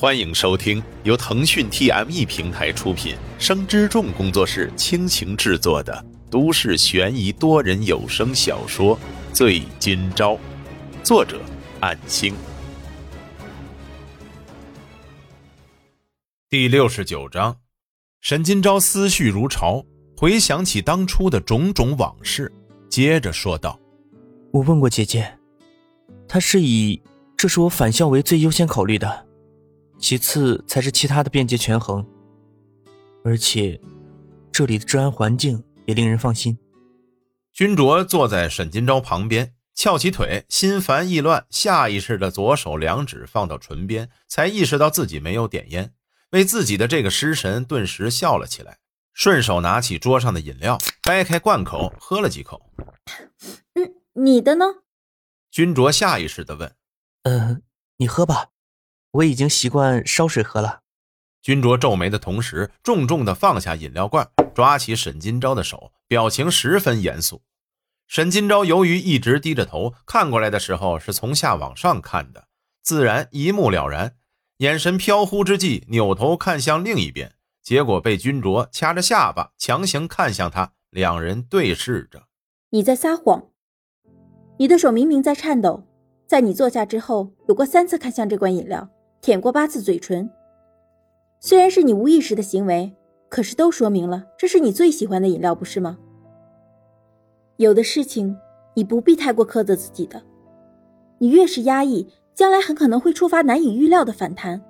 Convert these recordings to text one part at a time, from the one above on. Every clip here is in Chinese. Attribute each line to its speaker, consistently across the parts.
Speaker 1: 欢迎收听由腾讯 TME 平台出品、生之众工作室倾情制作的都市悬疑多人有声小说《醉今朝》，作者：暗星。第六十九章，沈今朝思绪如潮，回想起当初的种种往事，接着说道：“
Speaker 2: 我问过姐姐，她是以这是我返校为最优先考虑的。”其次才是其他的便捷权衡，而且这里的治安环境也令人放心。
Speaker 1: 君卓坐在沈金钊旁边，翘起腿，心烦意乱，下意识的左手两指放到唇边，才意识到自己没有点烟，为自己的这个失神顿时笑了起来，顺手拿起桌上的饮料，掰开罐口喝了几口。
Speaker 3: 嗯，你的呢？
Speaker 1: 君卓下意识的问：“
Speaker 2: 嗯，你喝吧。”我已经习惯烧水喝了。
Speaker 1: 君卓皱眉的同时，重重的放下饮料罐，抓起沈金钊的手，表情十分严肃。沈金钊由于一直低着头，看过来的时候是从下往上看的，自然一目了然。眼神飘忽之际，扭头看向另一边，结果被君卓掐着下巴，强行看向他。两人对视着。
Speaker 3: 你在撒谎。你的手明明在颤抖，在你坐下之后，有过三次看向这罐饮料。舔过八次嘴唇，虽然是你无意识的行为，可是都说明了这是你最喜欢的饮料，不是吗？有的事情你不必太过苛责自己的，你越是压抑，将来很可能会触发难以预料的反弹。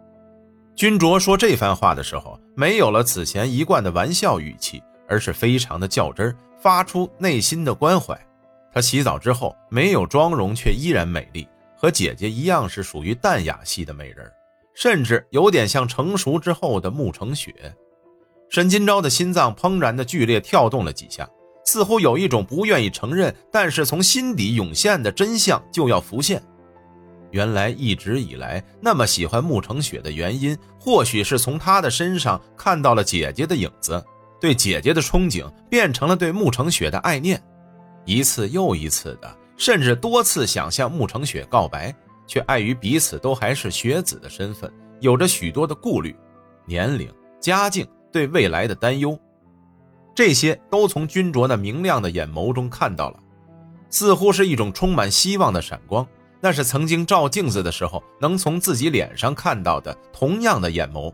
Speaker 1: 君卓说这番话的时候，没有了此前一贯的玩笑语气，而是非常的较真发出内心的关怀。他洗澡之后没有妆容，却依然美丽，和姐姐一样是属于淡雅系的美人。甚至有点像成熟之后的慕成雪。沈金钊的心脏怦然的剧烈跳动了几下，似乎有一种不愿意承认，但是从心底涌现的真相就要浮现。原来一直以来那么喜欢慕成雪的原因，或许是从她的身上看到了姐姐的影子，对姐姐的憧憬变成了对慕成雪的爱念，一次又一次的，甚至多次想向慕成雪告白。却碍于彼此都还是学子的身份，有着许多的顾虑，年龄、家境、对未来的担忧，这些都从君卓那明亮的眼眸中看到了，似乎是一种充满希望的闪光。那是曾经照镜子的时候能从自己脸上看到的同样的眼眸。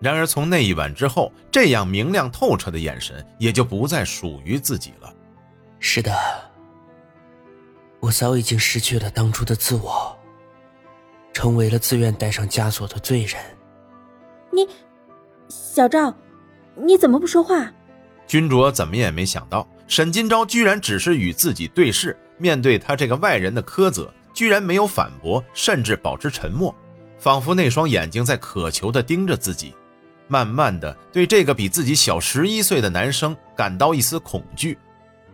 Speaker 1: 然而从那一晚之后，这样明亮透彻的眼神也就不再属于自己了。
Speaker 2: 是的，我早已经失去了当初的自我。成为了自愿戴上枷锁的罪人。
Speaker 3: 你，小赵，你怎么不说话？
Speaker 1: 君卓怎么也没想到，沈金钊居然只是与自己对视，面对他这个外人的苛责，居然没有反驳，甚至保持沉默，仿佛那双眼睛在渴求地盯着自己。慢慢的，对这个比自己小十一岁的男生感到一丝恐惧，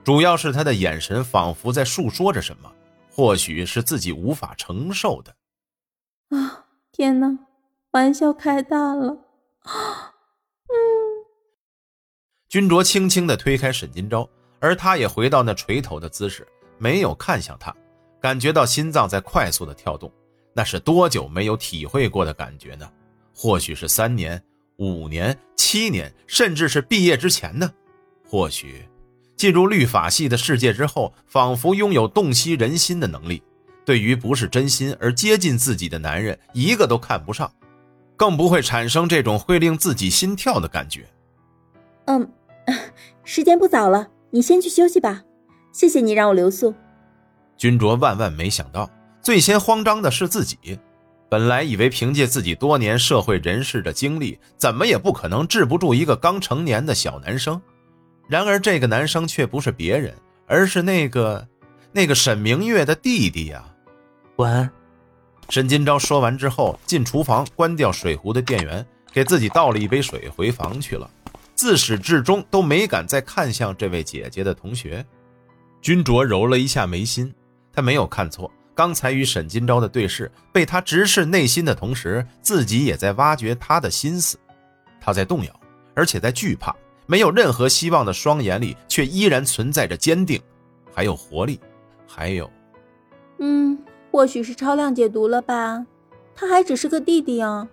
Speaker 1: 主要是他的眼神仿佛在诉说着什么，或许是自己无法承受的。
Speaker 3: 啊！天哪，玩笑开大了！啊，嗯。
Speaker 1: 君卓轻轻的推开沈金钊，而他也回到那垂头的姿势，没有看向他，感觉到心脏在快速的跳动，那是多久没有体会过的感觉呢？或许是三年、五年、七年，甚至是毕业之前呢？或许进入律法系的世界之后，仿佛拥有洞悉人心的能力。对于不是真心而接近自己的男人，一个都看不上，更不会产生这种会令自己心跳的感觉。
Speaker 3: 嗯，时间不早了，你先去休息吧。谢谢你让我留宿。
Speaker 1: 君卓万万没想到，最先慌张的是自己。本来以为凭借自己多年社会人士的经历，怎么也不可能治不住一个刚成年的小男生。然而这个男生却不是别人，而是那个那个沈明月的弟弟呀。
Speaker 2: 晚安，
Speaker 1: 沈金钊说完之后，进厨房关掉水壶的电源，给自己倒了一杯水，回房去了。自始至终都没敢再看向这位姐姐的同学。君卓揉了一下眉心，他没有看错，刚才与沈金钊的对视，被他直视内心的同时，自己也在挖掘他的心思。他在动摇，而且在惧怕，没有任何希望的双眼里，却依然存在着坚定，还有活力，还有……
Speaker 3: 嗯。或许是超量解毒了吧，他还只是个弟弟啊。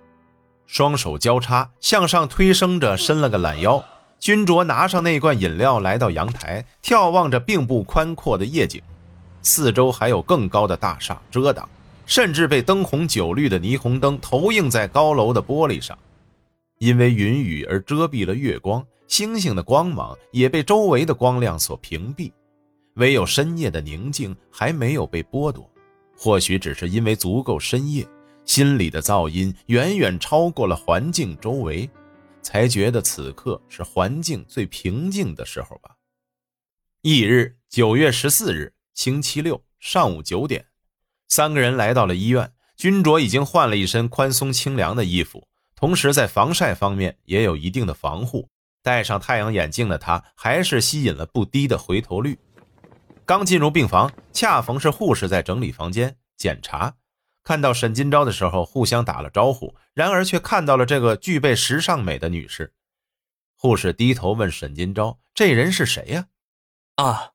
Speaker 1: 双手交叉向上推升着，伸了个懒腰。君卓拿上那罐饮料，来到阳台，眺望着并不宽阔的夜景，四周还有更高的大厦遮挡，甚至被灯红酒绿的霓虹灯投映在高楼的玻璃上。因为云雨而遮蔽了月光，星星的光芒也被周围的光亮所屏蔽，唯有深夜的宁静还没有被剥夺。或许只是因为足够深夜，心里的噪音远远超过了环境周围。才觉得此刻是环境最平静的时候吧。翌日九月十四日星期六上午九点，三个人来到了医院。君卓已经换了一身宽松清凉的衣服，同时在防晒方面也有一定的防护。戴上太阳眼镜的他，还是吸引了不低的回头率。刚进入病房，恰逢是护士在整理房间检查。看到沈金钊的时候，互相打了招呼，然而却看到了这个具备时尚美的女士。护士低头问沈金钊：“这人是谁呀？”“
Speaker 2: 啊，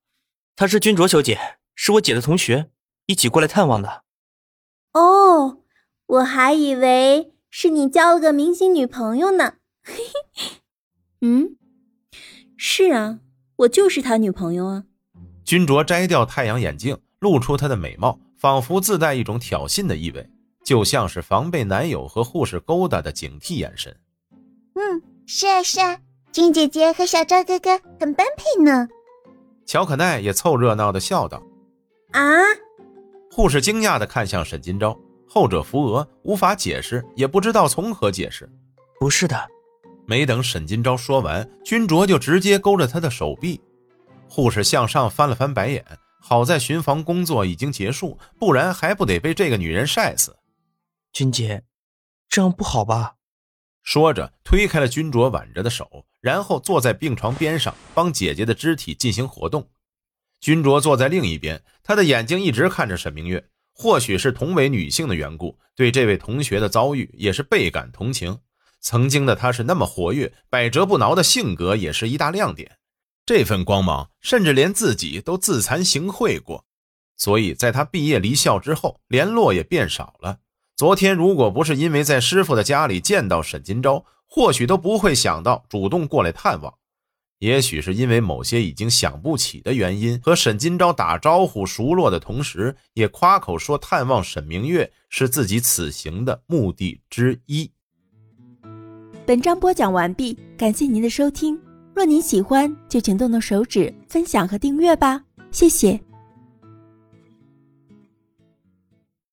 Speaker 2: 她是君卓小姐，是我姐的同学，一起过来探望的。”“
Speaker 3: 哦，我还以为是你交了个明星女朋友呢。”“嗯，是啊，我就是他女朋友啊。”
Speaker 1: 君卓摘掉太阳眼镜，露出她的美貌。仿佛自带一种挑衅的意味，就像是防备男友和护士勾搭的警惕眼神。
Speaker 4: 嗯，是啊是啊，君姐姐和小赵哥哥很般配呢。
Speaker 1: 乔可奈也凑热闹的笑道：“
Speaker 3: 啊！”
Speaker 1: 护士惊讶的看向沈金钊，后者扶额，无法解释，也不知道从何解释。
Speaker 2: 不是的。
Speaker 1: 没等沈金钊说完，君卓就直接勾着他的手臂。护士向上翻了翻白眼。好在巡防工作已经结束，不然还不得被这个女人晒死。
Speaker 2: 君姐，这样不好吧？
Speaker 1: 说着，推开了君卓挽着的手，然后坐在病床边上，帮姐姐的肢体进行活动。君卓坐在另一边，他的眼睛一直看着沈明月。或许是同为女性的缘故，对这位同学的遭遇也是倍感同情。曾经的他是那么活跃、百折不挠的性格，也是一大亮点。这份光芒，甚至连自己都自惭形秽过，所以在他毕业离校之后，联络也变少了。昨天如果不是因为在师傅的家里见到沈金钊，或许都不会想到主动过来探望。也许是因为某些已经想不起的原因，和沈金钊打招呼熟络的同时，也夸口说探望沈明月是自己此行的目的之一。
Speaker 3: 本章播讲完毕，感谢您的收听。若您喜欢，就请动动手指分享和订阅吧，谢谢。